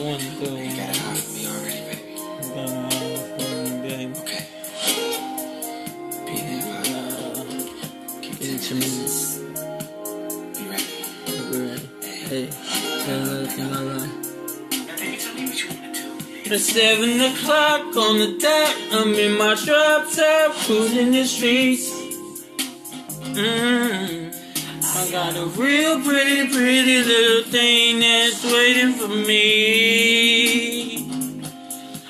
want to do? You got it out for me already, baby. baby. Okay. Be there, Uh, Keep give it to me. Be ready. Be ready. Hey, hello to my life. Now, baby, tell me what you want to do. It's seven o'clock on the dot. I'm in my drop top, cruising the streets. Mm. I got a real pretty, pretty little thing that's waiting for me.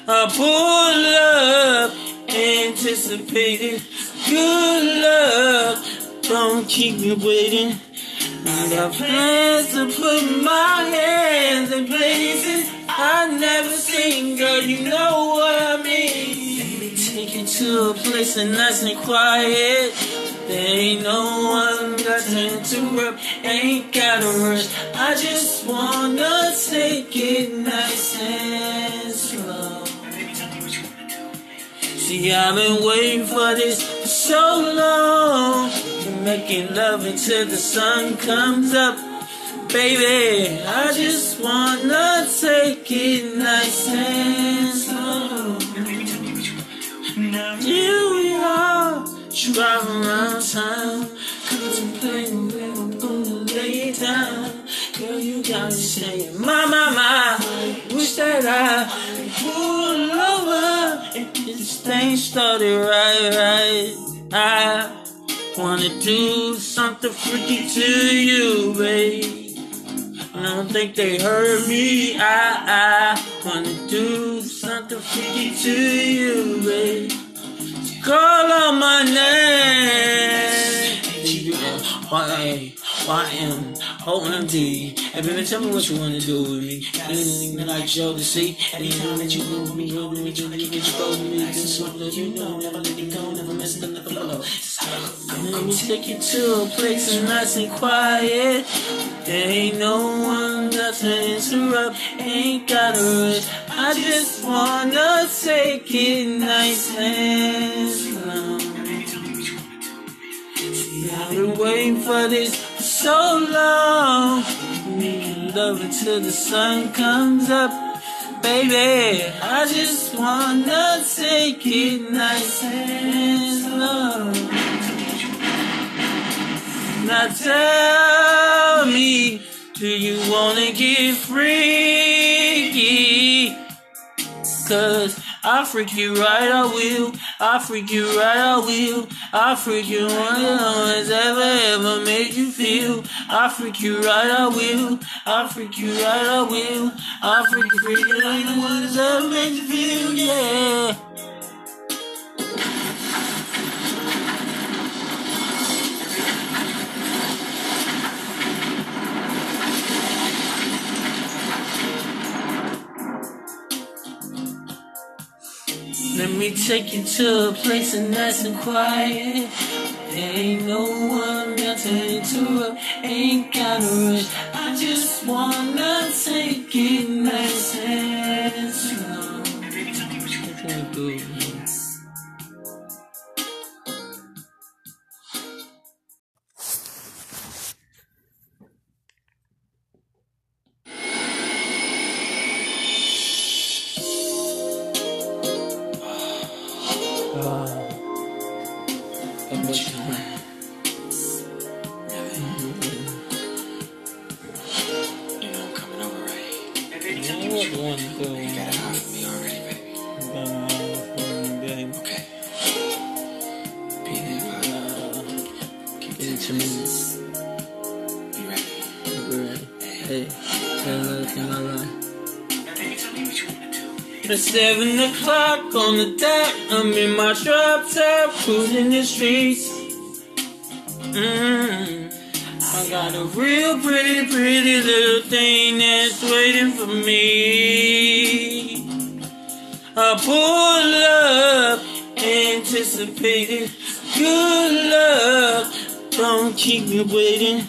I pull up, anticipating good luck. Don't keep me waiting. I got plans to put my hands in places I've never seen, girl. You know what I mean. Take you to a place that's nice and quiet. There ain't no one got to interrupt, ain't gotta rush. I just wanna take it nice and slow. See, I've been waiting for this for so long. Been making love until the sun comes up. Baby, I just wanna take it nice and slow. Here we are, driving around town, contemplating where I'm gonna lay down. Girl, you got me saying, my, my, my, wish that I pull over and this thing started right, right. I wanna do something freaky to you, babe. I don't think they heard me. I, I wanna do something freaky to you, babe. Call on my name. Y-A, Y-M, O-M-D. Hey, baby, tell me what you wanna do with me. Anything like Joe to see. Anytime that you move me, move me, you get you go with me. Just so that you know, never let it go, never miss it, never blow. Let me take you to a place that's nice and quiet. There ain't no one got to interrupt, ain't gotta rush. I just wanna take it nice and slow. Been waiting for this so long. Making love until the sun comes up. Baby, I just wanna take it nice and slow. Now tell me, do you wanna get freaky? Cause I'll freak you right, I will. I freak you right, I will. I freak you right, no one's ever, ever made you feel. I freak you right, I will. I freak you right, I will. I freak you, freak you like no one's ever made you feel, yeah. Me take you to a place that's nice and quiet. Ain't no one got to interrupt, ain't gotta rush. I just wanna take it tell me What what you you wanna do? You got it out for me baby. baby? Okay. Be there, Uh, Keep it to me. Be ready. Be ready. Hey, hello to my life. Now, baby, tell me what you want to do. It's seven o'clock on the dot. I'm in my drop top, cruising the streets. Mm. I got a real pretty, pretty little thing that's waiting for me. I pull up, anticipating good luck. Don't keep me waiting.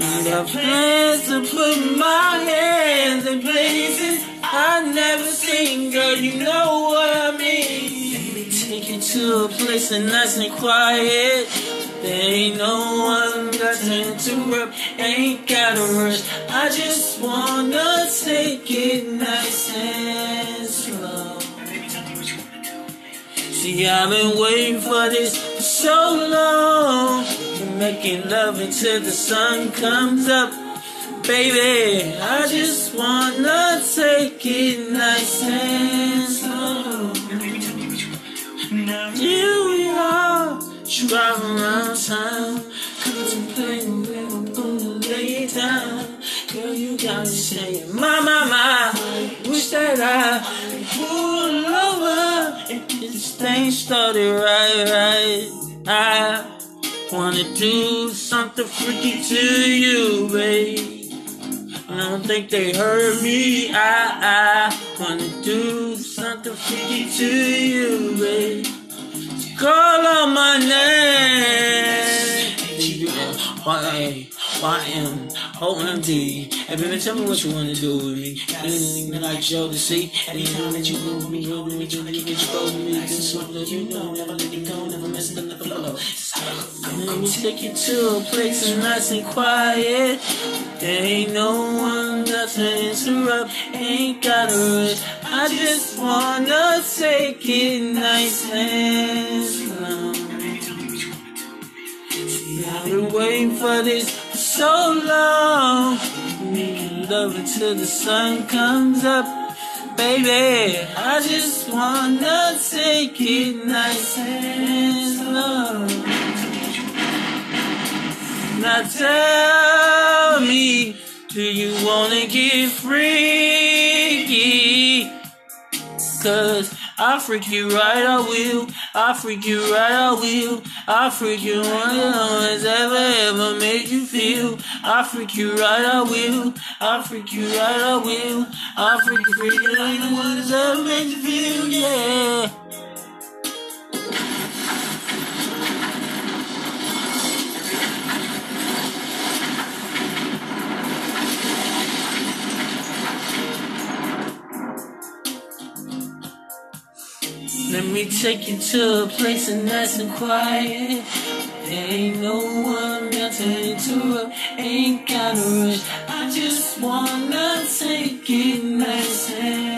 I got plans to put my hands in places I've never seen, girl. You know what I mean. Take you to a place that's nice and quiet. There ain't no one got to interrupt, ain't gotta rush. I just wanna take it nice and slow. See, I've been waiting for this for so long. Making love until the sun comes up. Baby, I just wanna take it nice and slow. Now we are, driving around town, Got me saying, my, my, my, wish that I pull over and this thing started right, right. I wanna do something freaky to you, babe. I don't think they heard me. I, I wanna do something freaky to you, babe. Call on my name. Y-M, O-M-D. Hey, baby, tell me what you wanna do with me. Anything like Joe to see. Anytime that you go with me, go with me, trying to get you go with me. This is what you know, never let it go, never miss it, never blow. Let me take you to a place that's nice and quiet. There ain't no one got to interrupt, ain't gotta rush. I just wanna take it nice and slow. See, I've been waiting for this so long. Love until the sun comes up. Baby, I just wanna take it nice and slow. Now tell me, do you wanna get freaky? Cause I freak you right, I will. I freak you right, I will. I freak you right, no one's ever, ever made you feel. I freak you right, I will. I freak you right, I will. I freak you, freak you like no one's ever made you feel, yeah. Me take you to a place that's nice and quiet. Ain't no one got to interrupt, ain't gotta rush. I just wanna take it nice and